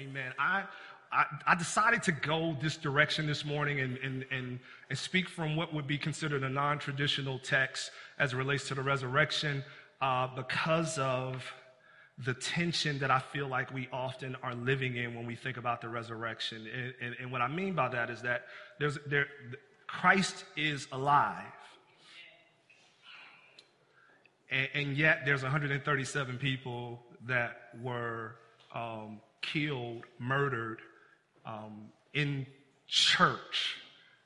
Amen. I, I, I decided to go this direction this morning and, and, and, and speak from what would be considered a non traditional text as it relates to the resurrection uh, because of the tension that I feel like we often are living in when we think about the resurrection. And, and, and what I mean by that is that there's, there, Christ is alive. And, and yet there's 137 people that were um, killed, murdered um, in church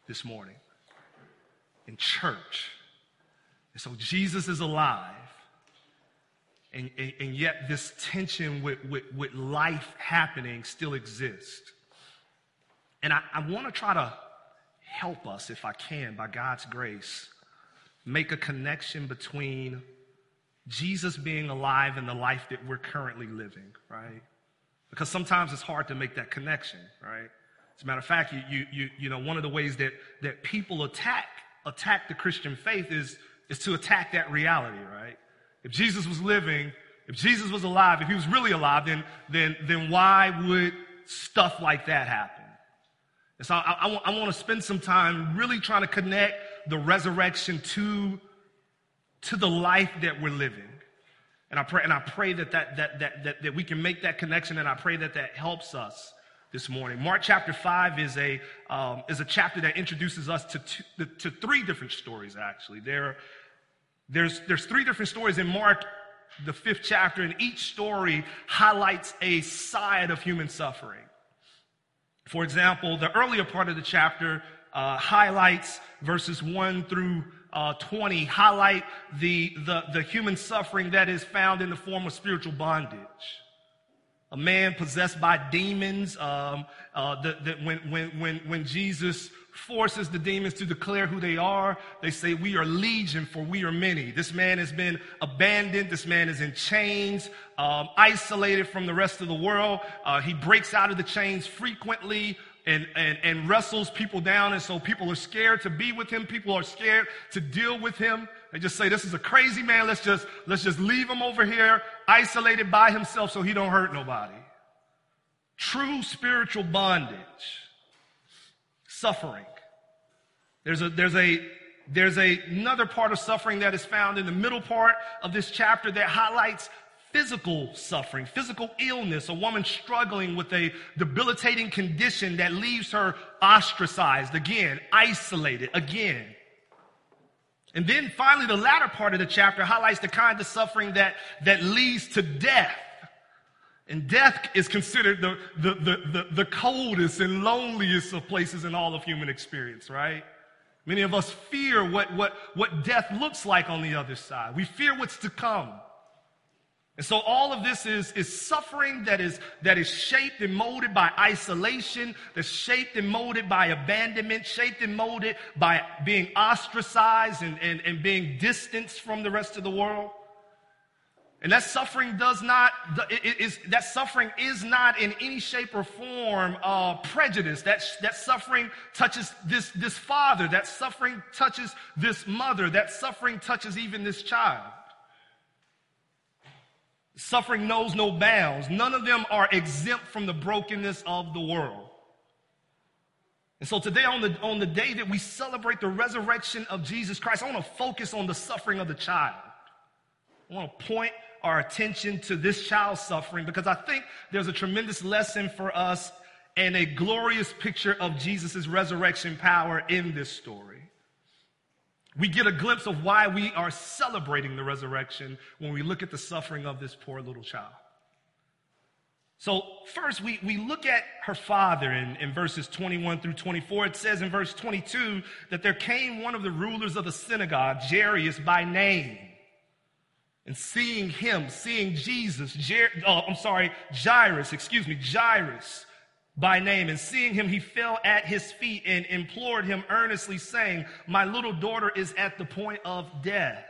this morning. In church. And so Jesus is alive. And, and, and yet this tension with, with, with, life happening still exists. And I, I want to try to help us, if I can, by God's grace, make a connection between Jesus being alive and the life that we're currently living, right? Because sometimes it's hard to make that connection, right? As a matter of fact, you, you, you, you know, one of the ways that, that people attack, attack the Christian faith is, is to attack that reality, right? If Jesus was living, if Jesus was alive, if he was really alive, then, then, then why would stuff like that happen? And so I, I, I want to spend some time really trying to connect the resurrection to, to the life that we're living. And I pray, and I pray that, that, that, that, that, that we can make that connection, and I pray that that helps us this morning. Mark chapter 5 is a, um, is a chapter that introduces us to, two, to three different stories, actually. There, there's, there's three different stories in Mark, the fifth chapter, and each story highlights a side of human suffering. For example, the earlier part of the chapter uh, highlights verses 1 through uh, 20 highlight the, the, the human suffering that is found in the form of spiritual bondage. A man possessed by demons, um, uh, the, the, when, when, when, when Jesus forces the demons to declare who they are, they say, We are legion, for we are many. This man has been abandoned. This man is in chains, um, isolated from the rest of the world. Uh, he breaks out of the chains frequently and, and, and wrestles people down. And so people are scared to be with him. People are scared to deal with him. They just say, this is a crazy man. Let's just, let's just leave him over here, isolated by himself so he don't hurt nobody. True spiritual bondage. Suffering. There's a, there's a, there's a, another part of suffering that is found in the middle part of this chapter that highlights physical suffering, physical illness, a woman struggling with a debilitating condition that leaves her ostracized again, isolated again. And then finally, the latter part of the chapter highlights the kind of suffering that, that leads to death. And death is considered the, the, the, the, the coldest and loneliest of places in all of human experience, right? Many of us fear what, what, what death looks like on the other side. We fear what's to come. And so all of this is, is suffering that is, that is shaped and molded by isolation, that's shaped and molded by abandonment, shaped and molded by being ostracized and, and, and being distanced from the rest of the world. And that suffering does not, it is, that suffering is not in any shape or form uh, prejudice. That, that suffering touches this, this father. That suffering touches this mother. That suffering touches even this child. Suffering knows no bounds. None of them are exempt from the brokenness of the world. And so today, on the, on the day that we celebrate the resurrection of Jesus Christ, I want to focus on the suffering of the child. I want to point our attention to this child's suffering because I think there's a tremendous lesson for us and a glorious picture of Jesus' resurrection power in this story we get a glimpse of why we are celebrating the resurrection when we look at the suffering of this poor little child. So, first, we, we look at her father in, in verses 21 through 24. It says in verse 22 that there came one of the rulers of the synagogue, Jairus by name. And seeing him, seeing Jesus, Jer- oh, uh, I'm sorry, Jairus, excuse me, Jairus, by name. And seeing him, he fell at his feet and implored him earnestly, saying, My little daughter is at the point of death.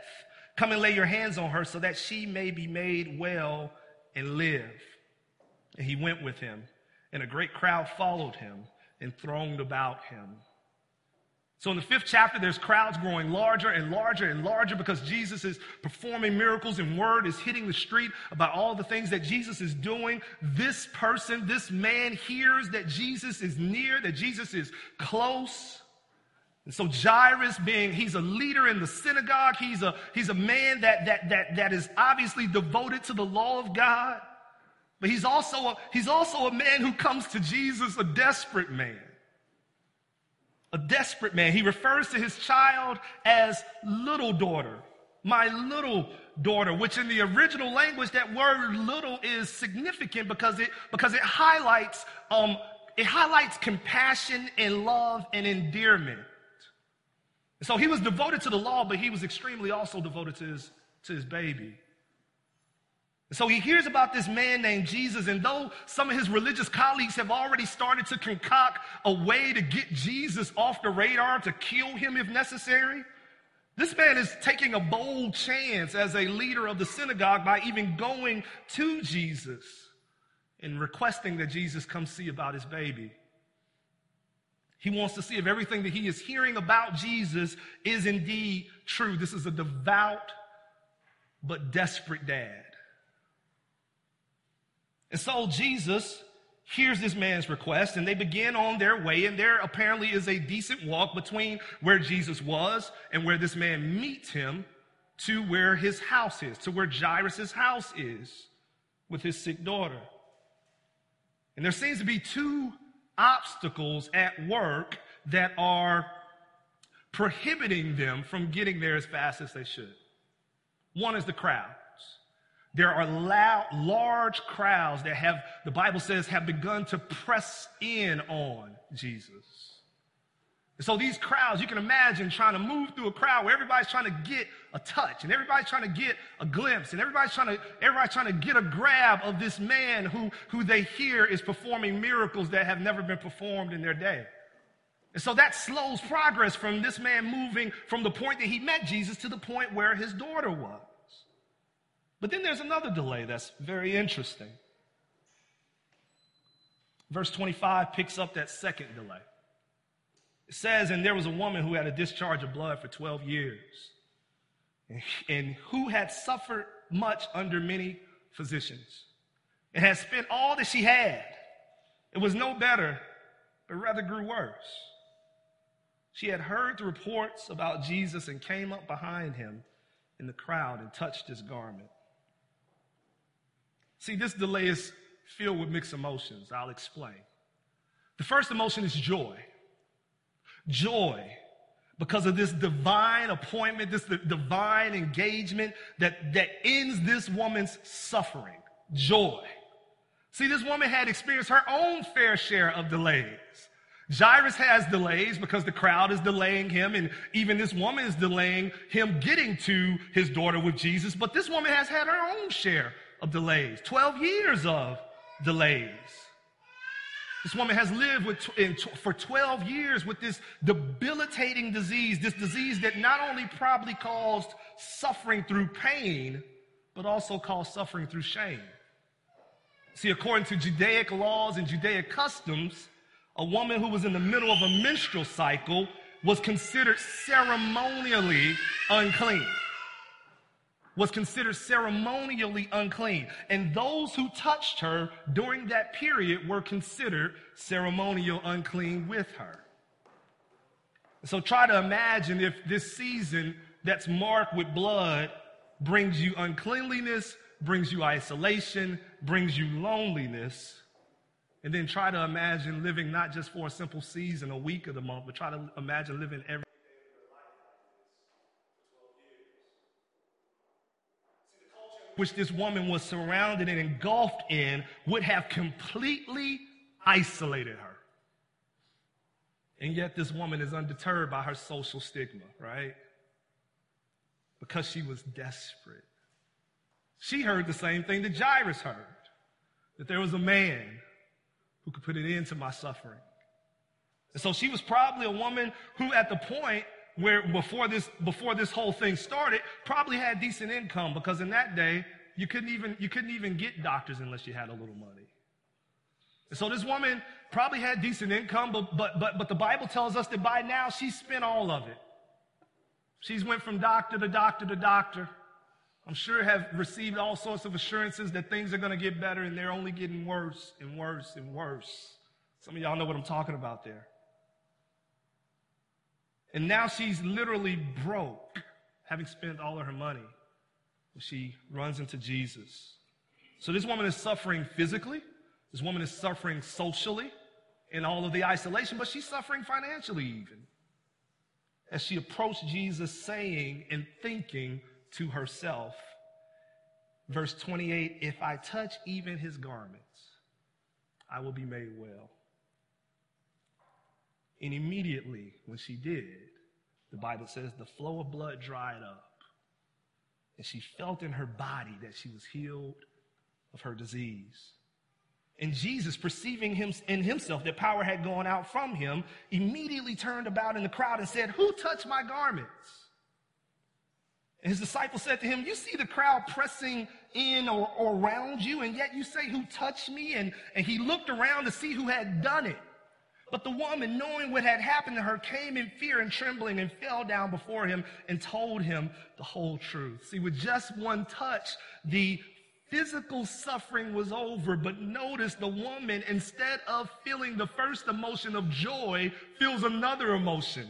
Come and lay your hands on her so that she may be made well and live. And he went with him, and a great crowd followed him and thronged about him. So in the fifth chapter, there's crowds growing larger and larger and larger because Jesus is performing miracles and word is hitting the street about all the things that Jesus is doing. This person, this man hears that Jesus is near, that Jesus is close. And so Jairus being, he's a leader in the synagogue. He's a, he's a man that, that, that, that is obviously devoted to the law of God. But he's also, a, he's also a man who comes to Jesus, a desperate man a desperate man. He refers to his child as little daughter, my little daughter, which in the original language, that word little is significant because it, because it highlights, um, it highlights compassion and love and endearment. So he was devoted to the law, but he was extremely also devoted to his, to his baby. So he hears about this man named Jesus, and though some of his religious colleagues have already started to concoct a way to get Jesus off the radar, to kill him if necessary, this man is taking a bold chance as a leader of the synagogue by even going to Jesus and requesting that Jesus come see about his baby. He wants to see if everything that he is hearing about Jesus is indeed true. This is a devout but desperate dad. And so Jesus hears this man's request and they begin on their way. And there apparently is a decent walk between where Jesus was and where this man meets him to where his house is, to where Jairus' house is with his sick daughter. And there seems to be two obstacles at work that are prohibiting them from getting there as fast as they should. One is the crowd. There are loud, large crowds that have, the Bible says, have begun to press in on Jesus. And so these crowds, you can imagine trying to move through a crowd where everybody's trying to get a touch and everybody's trying to get a glimpse and everybody's trying to, everybody's trying to get a grab of this man who, who they hear is performing miracles that have never been performed in their day. And so that slows progress from this man moving from the point that he met Jesus to the point where his daughter was. But then there's another delay that's very interesting. Verse 25 picks up that second delay. It says, And there was a woman who had a discharge of blood for 12 years, and who had suffered much under many physicians, and had spent all that she had. It was no better, but rather grew worse. She had heard the reports about Jesus and came up behind him in the crowd and touched his garment. See, this delay is filled with mixed emotions. I'll explain. The first emotion is joy. Joy because of this divine appointment, this divine engagement that, that ends this woman's suffering. Joy. See, this woman had experienced her own fair share of delays. Jairus has delays because the crowd is delaying him, and even this woman is delaying him getting to his daughter with Jesus. But this woman has had her own share of delays, 12 years of delays. This woman has lived with, in, for 12 years with this debilitating disease, this disease that not only probably caused suffering through pain, but also caused suffering through shame. See, according to Judaic laws and Judaic customs, a woman who was in the middle of a menstrual cycle was considered ceremonially unclean was considered ceremonially unclean. And those who touched her during that period were considered ceremonial unclean with her. So try to imagine if this season that's marked with blood brings you uncleanliness, brings you isolation, brings you loneliness. And then try to imagine living not just for a simple season, a week of the month, but try to imagine living every which this woman was surrounded and engulfed in would have completely isolated her. And yet, this woman is undeterred by her social stigma, right? Because she was desperate. She heard the same thing that Jairus heard that there was a man who could put an end to my suffering. And so she was probably a woman who, at the point where before this before this whole thing started probably had decent income because in that day you couldn't even you couldn't even get doctors unless you had a little money. So this woman probably had decent income, but, but, but, but the Bible tells us that by now she's spent all of it. She's went from doctor to doctor to doctor. I'm sure have received all sorts of assurances that things are going to get better and they're only getting worse and worse and worse. Some of y'all know what I'm talking about there. And now she's literally broke, having spent all of her money. She runs into Jesus. So this woman is suffering physically. This woman is suffering socially in all of the isolation, but she's suffering financially even. As she approached Jesus, saying and thinking to herself, verse 28 If I touch even his garments, I will be made well. And immediately, when she did, the Bible says the flow of blood dried up. And she felt in her body that she was healed of her disease. And Jesus, perceiving him in himself that power had gone out from him, immediately turned about in the crowd and said, Who touched my garments? And his disciples said to him, You see the crowd pressing in or, or around you, and yet you say, Who touched me? And, and he looked around to see who had done it. But the woman, knowing what had happened to her, came in fear and trembling and fell down before him and told him the whole truth. See, with just one touch, the physical suffering was over, but notice the woman, instead of feeling the first emotion of joy, feels another emotion,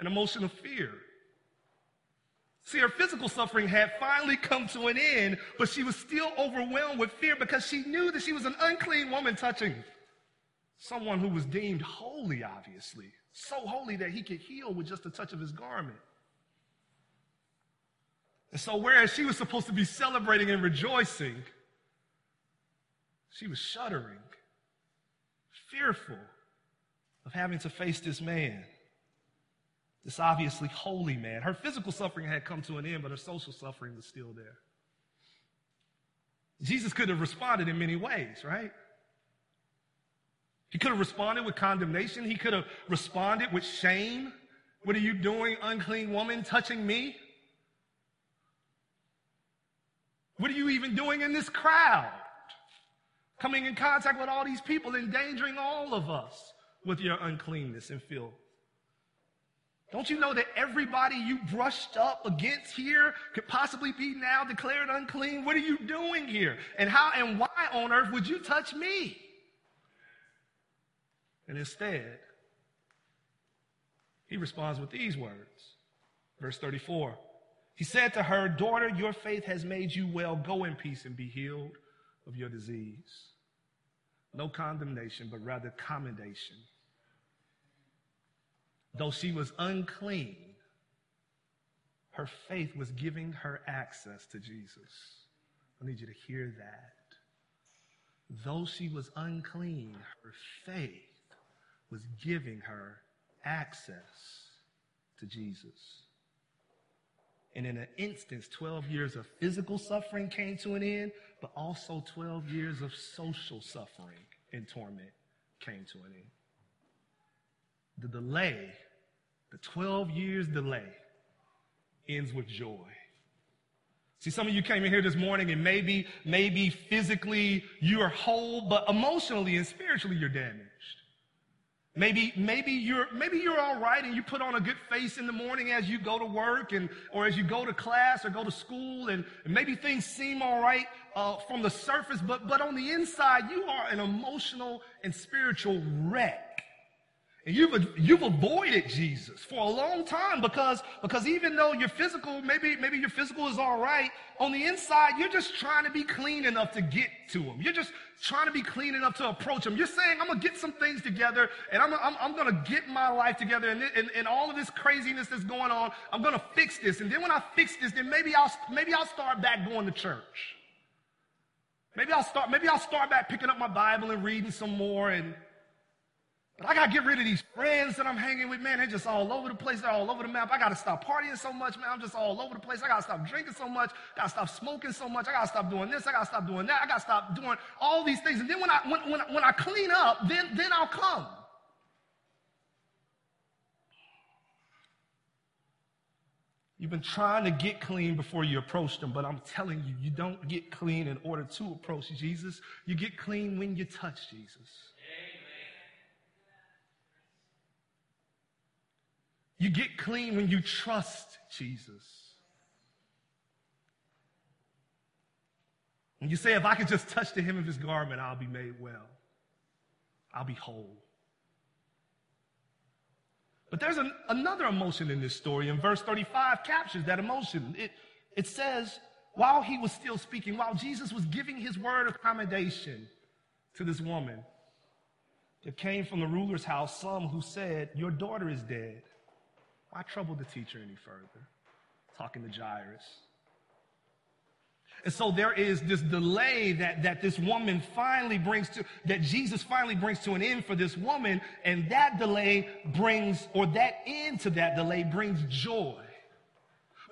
an emotion of fear. See, her physical suffering had finally come to an end, but she was still overwhelmed with fear because she knew that she was an unclean woman touching Someone who was deemed holy, obviously. So holy that he could heal with just a touch of his garment. And so, whereas she was supposed to be celebrating and rejoicing, she was shuddering, fearful of having to face this man, this obviously holy man. Her physical suffering had come to an end, but her social suffering was still there. Jesus could have responded in many ways, right? He could have responded with condemnation. He could have responded with shame. What are you doing, unclean woman, touching me? What are you even doing in this crowd? Coming in contact with all these people, endangering all of us with your uncleanness and filth. Don't you know that everybody you brushed up against here could possibly be now declared unclean? What are you doing here? And how and why on earth would you touch me? And instead, he responds with these words. Verse 34. He said to her, Daughter, your faith has made you well. Go in peace and be healed of your disease. No condemnation, but rather commendation. Though she was unclean, her faith was giving her access to Jesus. I need you to hear that. Though she was unclean, her faith was giving her access to Jesus. And in an instance, 12 years of physical suffering came to an end, but also 12 years of social suffering and torment came to an end. The delay, the 12 years delay, ends with joy. See, some of you came in here this morning and maybe, maybe physically you are whole, but emotionally and spiritually you're damaged. Maybe, maybe you're, maybe you're all right and you put on a good face in the morning as you go to work and, or as you go to class or go to school and, and maybe things seem all right, uh, from the surface, but, but on the inside, you are an emotional and spiritual wreck. And you've, you've avoided Jesus for a long time because, because even though your physical, maybe, maybe your physical is all right, on the inside, you're just trying to be clean enough to get to him. You're just trying to be clean enough to approach him. You're saying, I'm going to get some things together and I'm, I'm, I'm going to get my life together and, and, and all of this craziness that's going on, I'm going to fix this. And then when I fix this, then maybe I'll, maybe I'll start back going to church. Maybe I'll start, maybe I'll start back picking up my Bible and reading some more and, but I got to get rid of these friends that I'm hanging with, man. They're just all over the place. They're all over the map. I got to stop partying so much, man. I'm just all over the place. I got to stop drinking so much. Got to stop smoking so much. I got to stop doing this. I got to stop doing that. I got to stop doing all these things. And then when I, when, when, when I clean up, then, then I'll come. You've been trying to get clean before you approach them, but I'm telling you, you don't get clean in order to approach Jesus. You get clean when you touch Jesus. You get clean when you trust Jesus. And you say, if I could just touch the hem of his garment, I'll be made well. I'll be whole. But there's an, another emotion in this story, and verse 35 captures that emotion. It, it says, while he was still speaking, while Jesus was giving his word of commendation to this woman, there came from the ruler's house some who said, Your daughter is dead. Why trouble the teacher any further? Talking to Jairus. And so there is this delay that, that this woman finally brings to, that Jesus finally brings to an end for this woman. And that delay brings, or that end to that delay brings joy.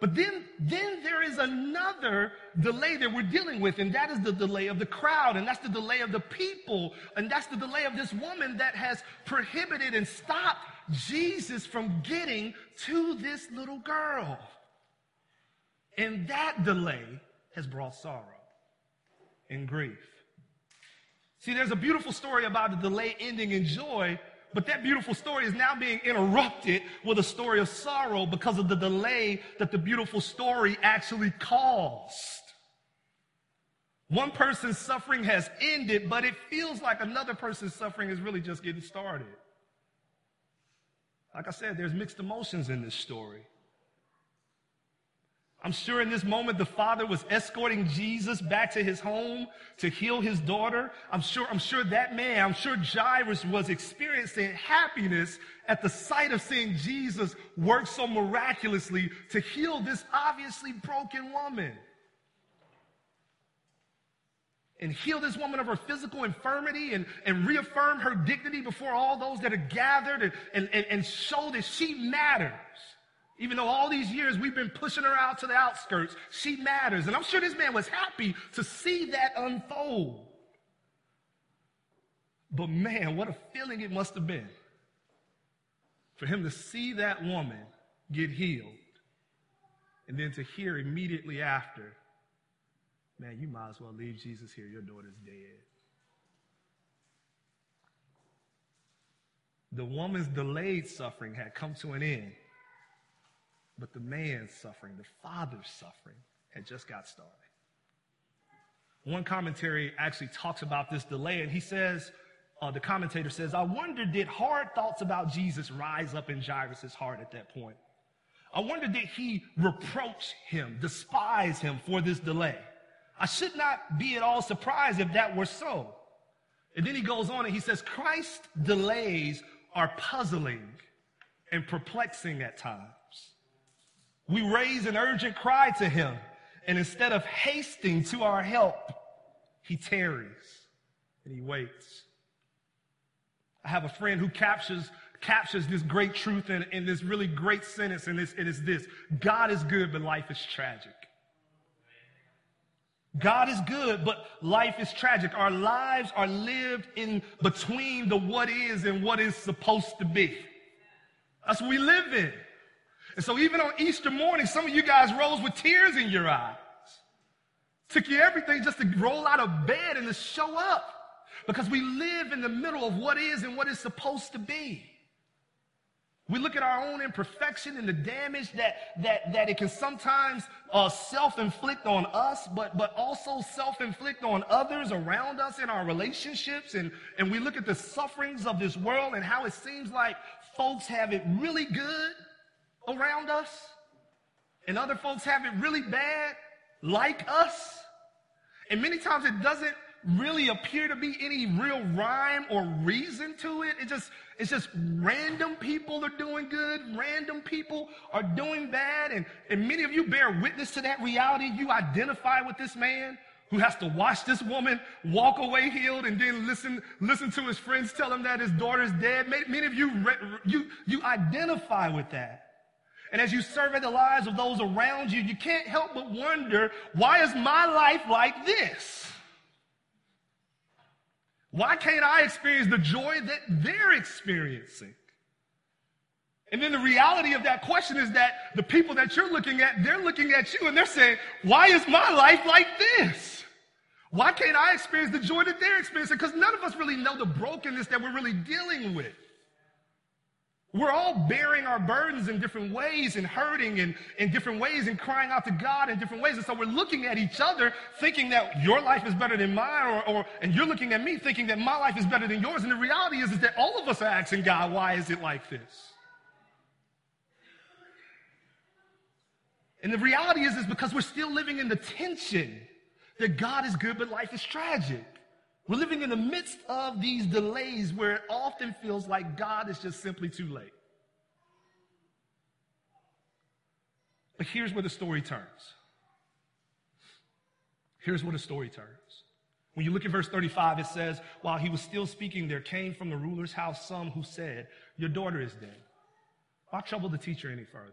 But then, then there is another delay that we're dealing with, and that is the delay of the crowd, and that's the delay of the people, and that's the delay of this woman that has prohibited and stopped Jesus from getting to this little girl. And that delay has brought sorrow and grief. See, there's a beautiful story about the delay ending in joy, but that beautiful story is now being interrupted with a story of sorrow because of the delay that the beautiful story actually caused. One person's suffering has ended, but it feels like another person's suffering is really just getting started. Like I said, there's mixed emotions in this story. I'm sure in this moment the father was escorting Jesus back to his home to heal his daughter. I'm sure, I'm sure that man, I'm sure Jairus was experiencing happiness at the sight of seeing Jesus work so miraculously to heal this obviously broken woman. And heal this woman of her physical infirmity and, and reaffirm her dignity before all those that are gathered and, and, and, show that she matters. Even though all these years we've been pushing her out to the outskirts, she matters. And I'm sure this man was happy to see that unfold. But man, what a feeling it must have been for him to see that woman get healed and then to hear immediately after, man, you might as well leave Jesus here. Your daughter's dead. The woman's delayed suffering had come to an end. But the man's suffering, the father's suffering, had just got started. One commentary actually talks about this delay, and he says, uh, the commentator says, I wonder, did hard thoughts about Jesus rise up in Jairus' heart at that point? I wonder, did he reproach him, despise him for this delay? I should not be at all surprised if that were so. And then he goes on and he says, Christ's delays are puzzling and perplexing at times. We raise an urgent cry to him, and instead of hasting to our help, he tarries and he waits. I have a friend who captures captures this great truth in, in this really great sentence, and, it is this God is good, but life is tragic. God is good, but life is tragic. Our lives are lived in between the what is and what is supposed to be. That's what we live in. And so even on Easter morning, some of you guys rose with tears in your eyes. Took you everything just to roll out of bed and to show up. Because we live in the middle of what is and what is supposed to be. We look at our own imperfection and the damage that, that, that it can sometimes uh, self-inflict on us, but, but also self-inflict on others around us in our relationships. And, and we look at the sufferings of this world and how it seems like folks have it really good around us and other folks have it really bad like us. And many times it doesn't really appear to be any real rhyme or reason to it. It just, it's just random people are doing good, random people are doing bad. And, and many of you bear witness to that reality. You identify with this man who has to watch this woman walk away healed and then listen, listen to his friends tell him that his daughter's dead. Many, of you, you, you identify with that. And as you survey the lives of those around you, you can't help but wonder, why is my life like this? Why can't I experience the joy that they're experiencing? And then the reality of that question is that the people that you're looking at, they're looking at you and they're saying, why is my life like this? Why can't I experience the joy that they're experiencing? Because none of us really know the brokenness that we're really dealing with. We're all bearing our burdens in different ways and hurting in, in different ways and crying out to God in different ways. And so we're looking at each other thinking that your life is better than mine or, or and you're looking at me thinking that my life is better than yours. And the reality is, is that all of us are asking God, why is it like this? And the reality is, is because we're still living in the tension that God is good, but life is tragic. We're living in the midst of these delays where it often feels like God is just simply too late. But here's where the story turns. Here's where the story turns. When you look at verse 35, it says, While he was still speaking, there came from the ruler's house some who said, Your daughter is dead. Why trouble the teacher any further?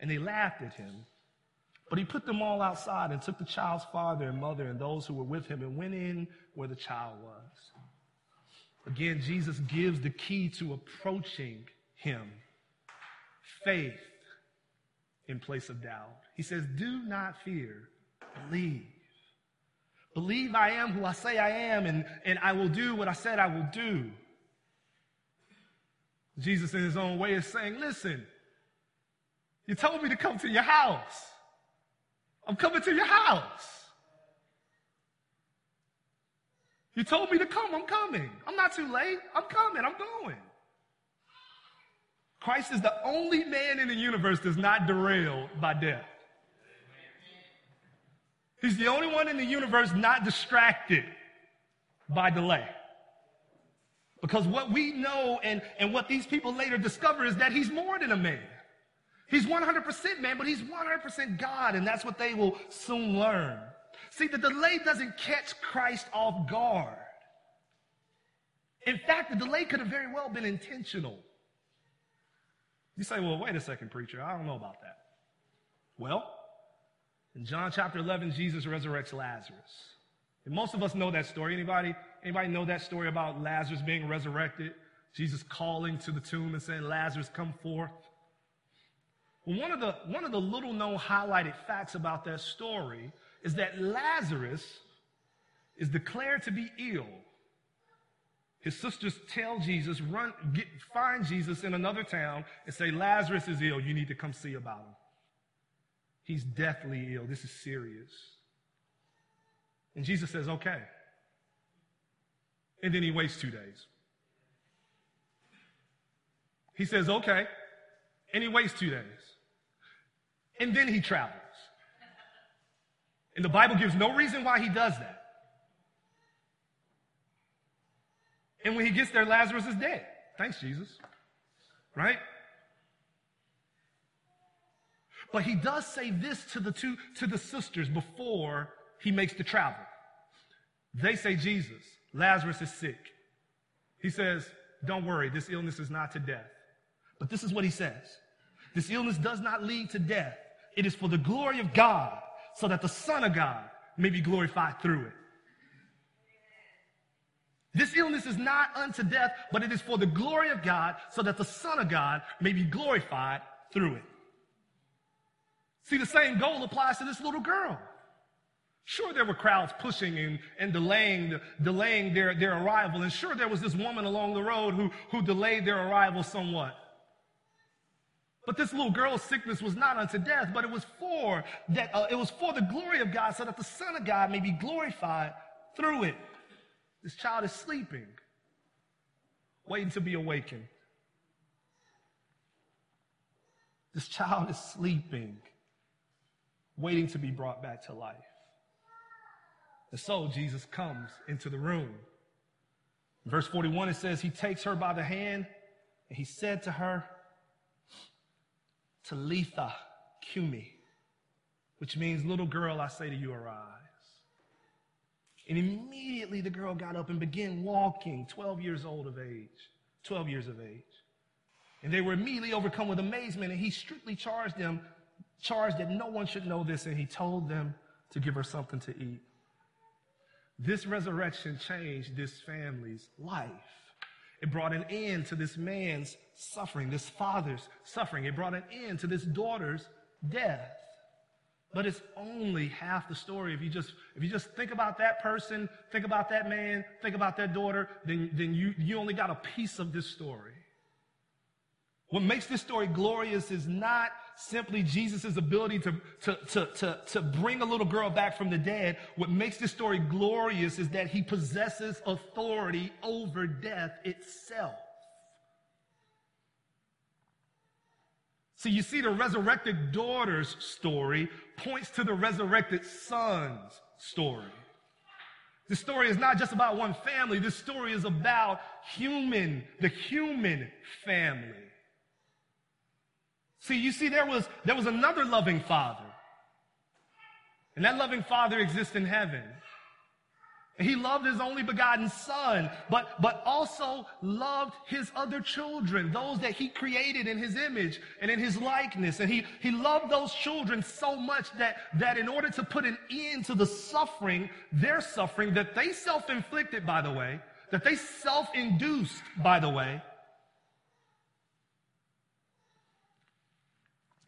and they laughed at him. But he put them all outside and took the child's father and mother and those who were with him and went in where the child was. Again, Jesus gives the key to approaching him faith in place of doubt. He says, Do not fear, believe. Believe I am who I say I am, and, and I will do what I said I will do. Jesus, in his own way, is saying, Listen, you told me to come to your house. I'm coming to your house. You told me to come. I'm coming. I'm not too late. I'm coming. I'm going. Christ is the only man in the universe that's not derailed by death. He's the only one in the universe not distracted by delay. Because what we know and, and what these people later discover is that he's more than a man. He's 100% man, but he's 100% God, and that's what they will soon learn. See, the delay doesn't catch Christ off guard. In fact, the delay could have very well been intentional. You say, well, wait a second, preacher. I don't know about that. Well, in John chapter 11, Jesus resurrects Lazarus. And most of us know that story. Anybody, anybody know that story about Lazarus being resurrected? Jesus calling to the tomb and saying, Lazarus, come forth. One of the, one of the little known highlighted facts about that story is that Lazarus is declared to be ill. His sisters tell Jesus, run, get, find Jesus in another town and say, Lazarus is ill. You need to come see about him. He's deathly ill. This is serious. And Jesus says, okay. And then he waits two days. He says, okay. And he waits two days and then he travels. And the Bible gives no reason why he does that. And when he gets there, Lazarus is dead. Thanks, Jesus. Right? But he does say this to the two, to the sisters before he makes the travel. They say, Jesus, Lazarus is sick. He says, don't worry, this illness is not to death. But this is what he says. This illness does not lead to death. It is for the glory of God, so that the Son of God may be glorified through it. This illness is not unto death, but it is for the glory of God, so that the Son of God may be glorified through it. See, the same goal applies to this little girl. Sure, there were crowds pushing and, and delaying, delaying their, their arrival. And sure, there was this woman along the road who, who delayed their arrival somewhat. But this little girl's sickness was not unto death, but it was for that uh, it was for the glory of God, so that the Son of God may be glorified through it. This child is sleeping, waiting to be awakened. This child is sleeping, waiting to be brought back to life. And so Jesus comes into the room. Verse 41, it says, He takes her by the hand and he said to her, Talitha Cumi, which means, little girl, I say to you, arise. And immediately the girl got up and began walking, 12 years old of age, 12 years of age. And they were immediately overcome with amazement, and he strictly charged them, charged that no one should know this, and he told them to give her something to eat. This resurrection changed this family's life. It brought an end to this man's suffering, this father's suffering. It brought an end to this daughter's death. But it's only half the story. If you just if you just think about that person, think about that man, think about that daughter, then, then you, you only got a piece of this story. What makes this story glorious is not simply Jesus' ability to, to, to, to, to bring a little girl back from the dead. What makes this story glorious is that he possesses authority over death itself. See, you see, the resurrected daughter's story points to the resurrected son's story. The story is not just about one family. This story is about human, the human family. See, you see, there was, there was another loving father. And that loving father exists in heaven. He loved his only begotten son, but, but also loved his other children, those that he created in his image and in his likeness. And he, he loved those children so much that, that in order to put an end to the suffering, their suffering that they self-inflicted, by the way, that they self-induced, by the way,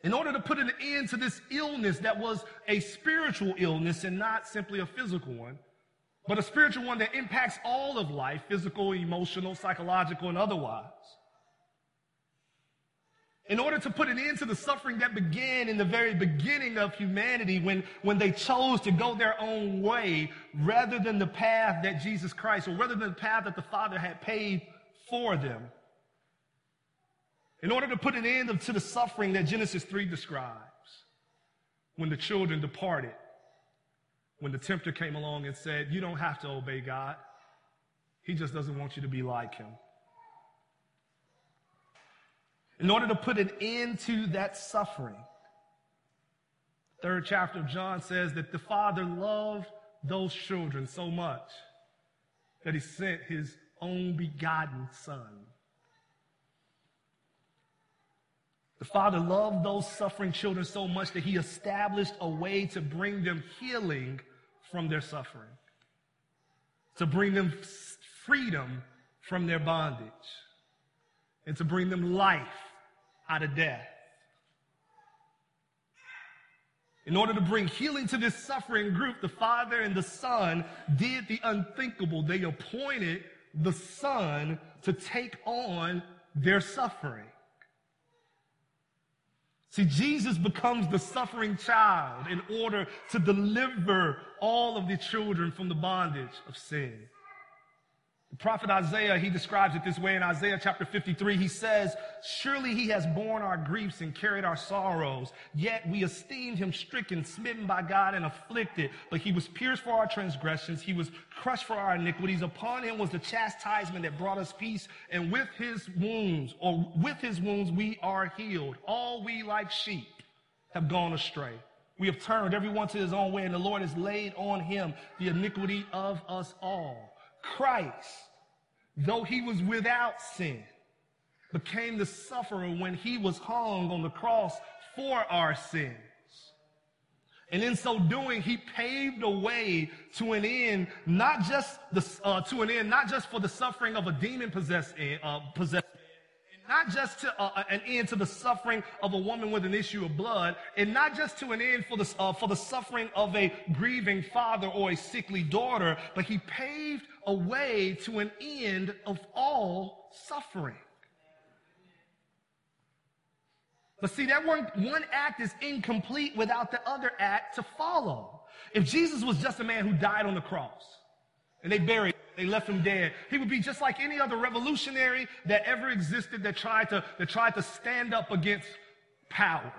in order to put an end to this illness that was a spiritual illness and not simply a physical one, but a spiritual one that impacts all of life physical, emotional, psychological, and otherwise. In order to put an end to the suffering that began in the very beginning of humanity when, when they chose to go their own way rather than the path that Jesus Christ, or rather than the path that the Father had paid for them. In order to put an end to the suffering that Genesis 3 describes when the children departed when the tempter came along and said, You don't have to obey God. He just doesn't want you to be like him. In order to put an end to that suffering, third chapter of John says that the Father loved those children so much that he sent his own begotten Son. The Father loved those suffering children so much that he established a way to bring them healing from their suffering, to bring them freedom from their bondage, and to bring them life out of death. In order to bring healing to this suffering group, the Father and the Son did the unthinkable. They appointed the Son to take on their suffering. See, Jesus becomes the suffering child in order to deliver all of the children from the bondage of sin. The prophet Isaiah, he describes it this way in Isaiah chapter 53. He says, Surely he has borne our griefs and carried our sorrows, yet we esteemed him stricken, smitten by God, and afflicted. But he was pierced for our transgressions, he was crushed for our iniquities. Upon him was the chastisement that brought us peace, and with his wounds, or with his wounds, we are healed. All we like sheep have gone astray. We have turned everyone to his own way, and the Lord has laid on him the iniquity of us all. Christ, though he was without sin, became the sufferer when he was hung on the cross for our sins. And in so doing, he paved a way to an end, not just the, uh, to an end, not just for the suffering of a demon possessed, uh, possessed not just to uh, uh, an end to the suffering of a woman with an issue of blood, and not just to an end for the, uh, for the suffering of a grieving father or a sickly daughter, but he paved a way to an end of all suffering. But see, that one, one act is incomplete without the other act to follow. If Jesus was just a man who died on the cross and they buried they left him dead. He would be just like any other revolutionary that ever existed that tried to, that tried to stand up against power.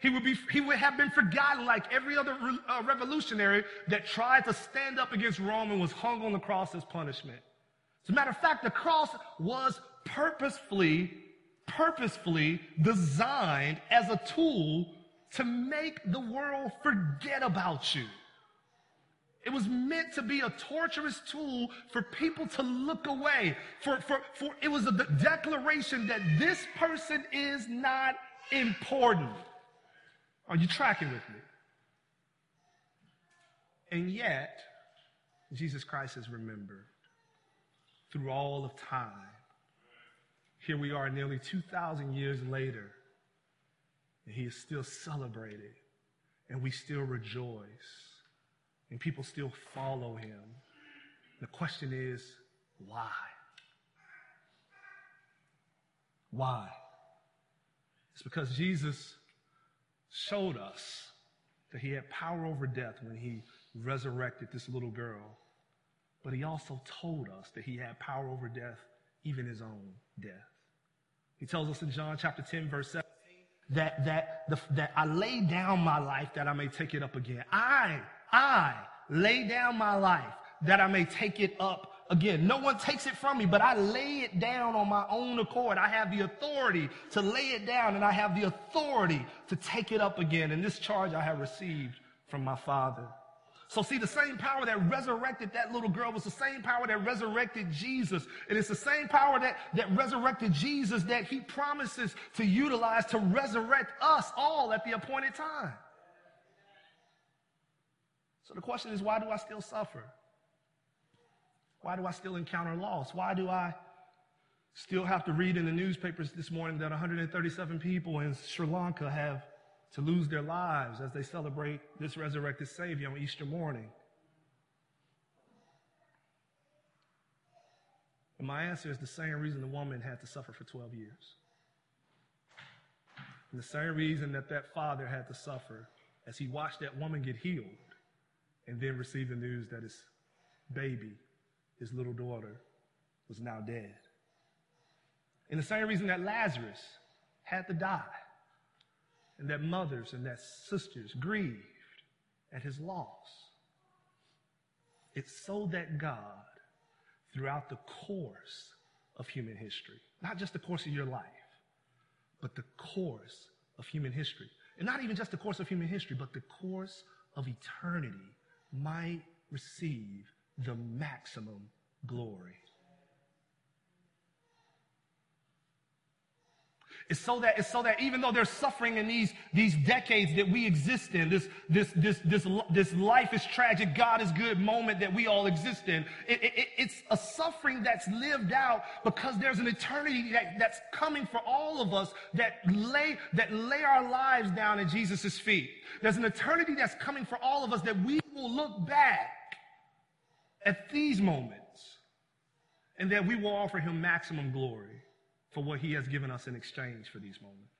He would, be, he would have been forgotten like every other uh, revolutionary that tried to stand up against Rome and was hung on the cross as punishment. As a matter of fact, the cross was purposefully, purposefully designed as a tool to make the world forget about you. It was meant to be a torturous tool for people to look away. For, for, for it was a declaration that this person is not important. Are you tracking with me? And yet, Jesus Christ is remembered through all of time. Here we are nearly 2,000 years later, and he is still celebrated, and we still rejoice and people still follow him. The question is, why? Why? It's because Jesus showed us that he had power over death when he resurrected this little girl. But he also told us that he had power over death, even his own death. He tells us in John chapter 10, verse 17, that, that, the, that I lay down my life that I may take it up again. I I lay down my life that I may take it up again. No one takes it from me, but I lay it down on my own accord. I have the authority to lay it down and I have the authority to take it up again. And this charge I have received from my Father. So see, the same power that resurrected that little girl was the same power that resurrected Jesus. And it's the same power that, that resurrected Jesus that he promises to utilize to resurrect us all at the appointed time. So the question is, why do I still suffer? Why do I still encounter loss? Why do I still have to read in the newspapers this morning that 137 people in Sri Lanka have to lose their lives as they celebrate this resurrected Savior on Easter morning? And my answer is the same reason the woman had to suffer for 12 years. And the same reason that that father had to suffer as he watched that woman get healed and then received the news that his baby, his little daughter, was now dead. And the same reason that Lazarus had to die, and that mothers and that sisters grieved at his loss. It's so that God, throughout the course of human history, not just the course of your life, but the course of human history, and not even just the course of human history, but the course of eternity, might receive the maximum glory. It's so that, it's so that even though there's suffering in these, these decades that we exist in, this, this, this, this, this life is tragic, God is good moment that we all exist in, it, it, it's a suffering that's lived out because there's an eternity that, that's coming for all of us that lay, that lay our lives down at Jesus' feet. There's an eternity that's coming for all of us that we will look back at these moments and that we will offer him maximum glory for what he has given us in exchange for these moments.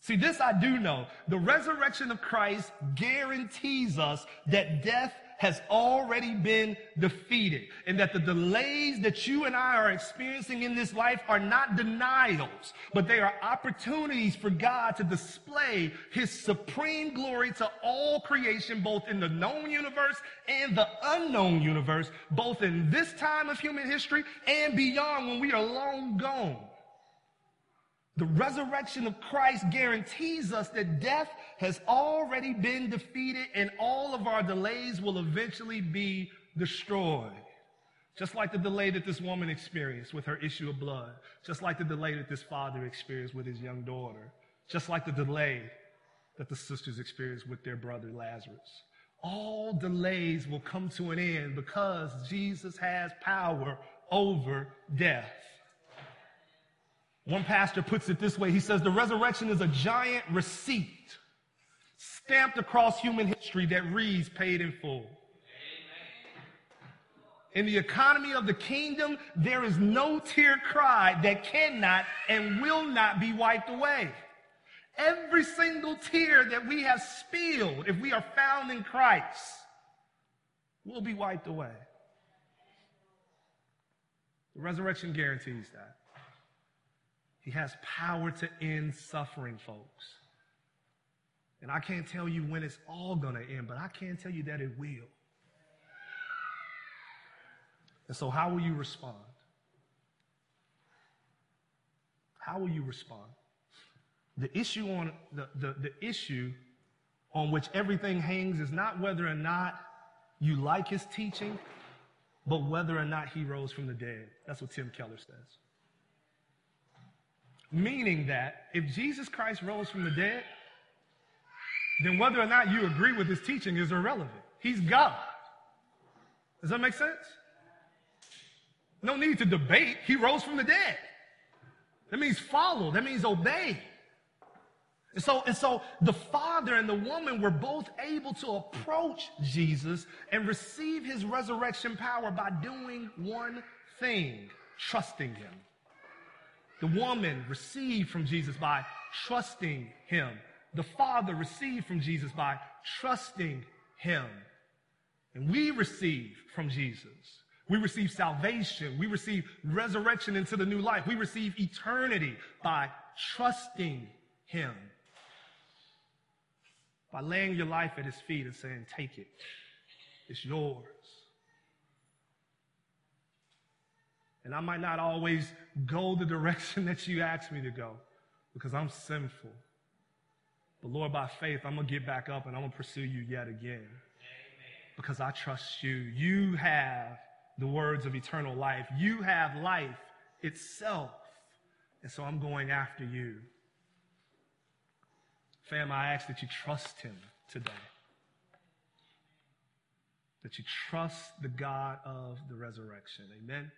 See, this I do know. The resurrection of Christ guarantees us that death has already been defeated and that the delays that you and I are experiencing in this life are not denials, but they are opportunities for God to display his supreme glory to all creation, both in the known universe and the unknown universe, both in this time of human history and beyond when we are long gone. The resurrection of Christ guarantees us that death has already been defeated and all of our delays will eventually be destroyed. Just like the delay that this woman experienced with her issue of blood. Just like the delay that this father experienced with his young daughter. Just like the delay that the sisters experienced with their brother Lazarus. All delays will come to an end because Jesus has power over death. One pastor puts it this way. He says the resurrection is a giant receipt stamped across human history that reads paid in full. In the economy of the kingdom, there is no tear cried that cannot and will not be wiped away. Every single tear that we have spilled, if we are found in Christ, will be wiped away. The resurrection guarantees that. He has power to end suffering, folks. And I can't tell you when it's all going to end, but I can tell you that it will. And so, how will you respond? How will you respond? The issue on the, the, the issue on which everything hangs is not whether or not you like his teaching, but whether or not he rose from the dead. That's what Tim Keller says. Meaning that if Jesus Christ rose from the dead, then whether or not you agree with his teaching is irrelevant. He's God. Does that make sense? No need to debate. He rose from the dead. That means follow. That means obey. And so, and so the father and the woman were both able to approach Jesus and receive his resurrection power by doing one thing, trusting him. The woman received from Jesus by trusting him. The father received from Jesus by trusting him. And we receive from Jesus. We receive salvation. We receive resurrection into the new life. We receive eternity by trusting him by laying your life at his feet and saying, Take it. It's yours. And I might not always go the direction that you ask me to go because I'm sinful. But Lord, by faith, I'm going to get back up and I'm going to pursue you yet again because I trust you. You have the words of eternal life, you have life itself. And so I'm going after you. Fam, I ask that you trust him today. That you trust the God of the resurrection. Amen.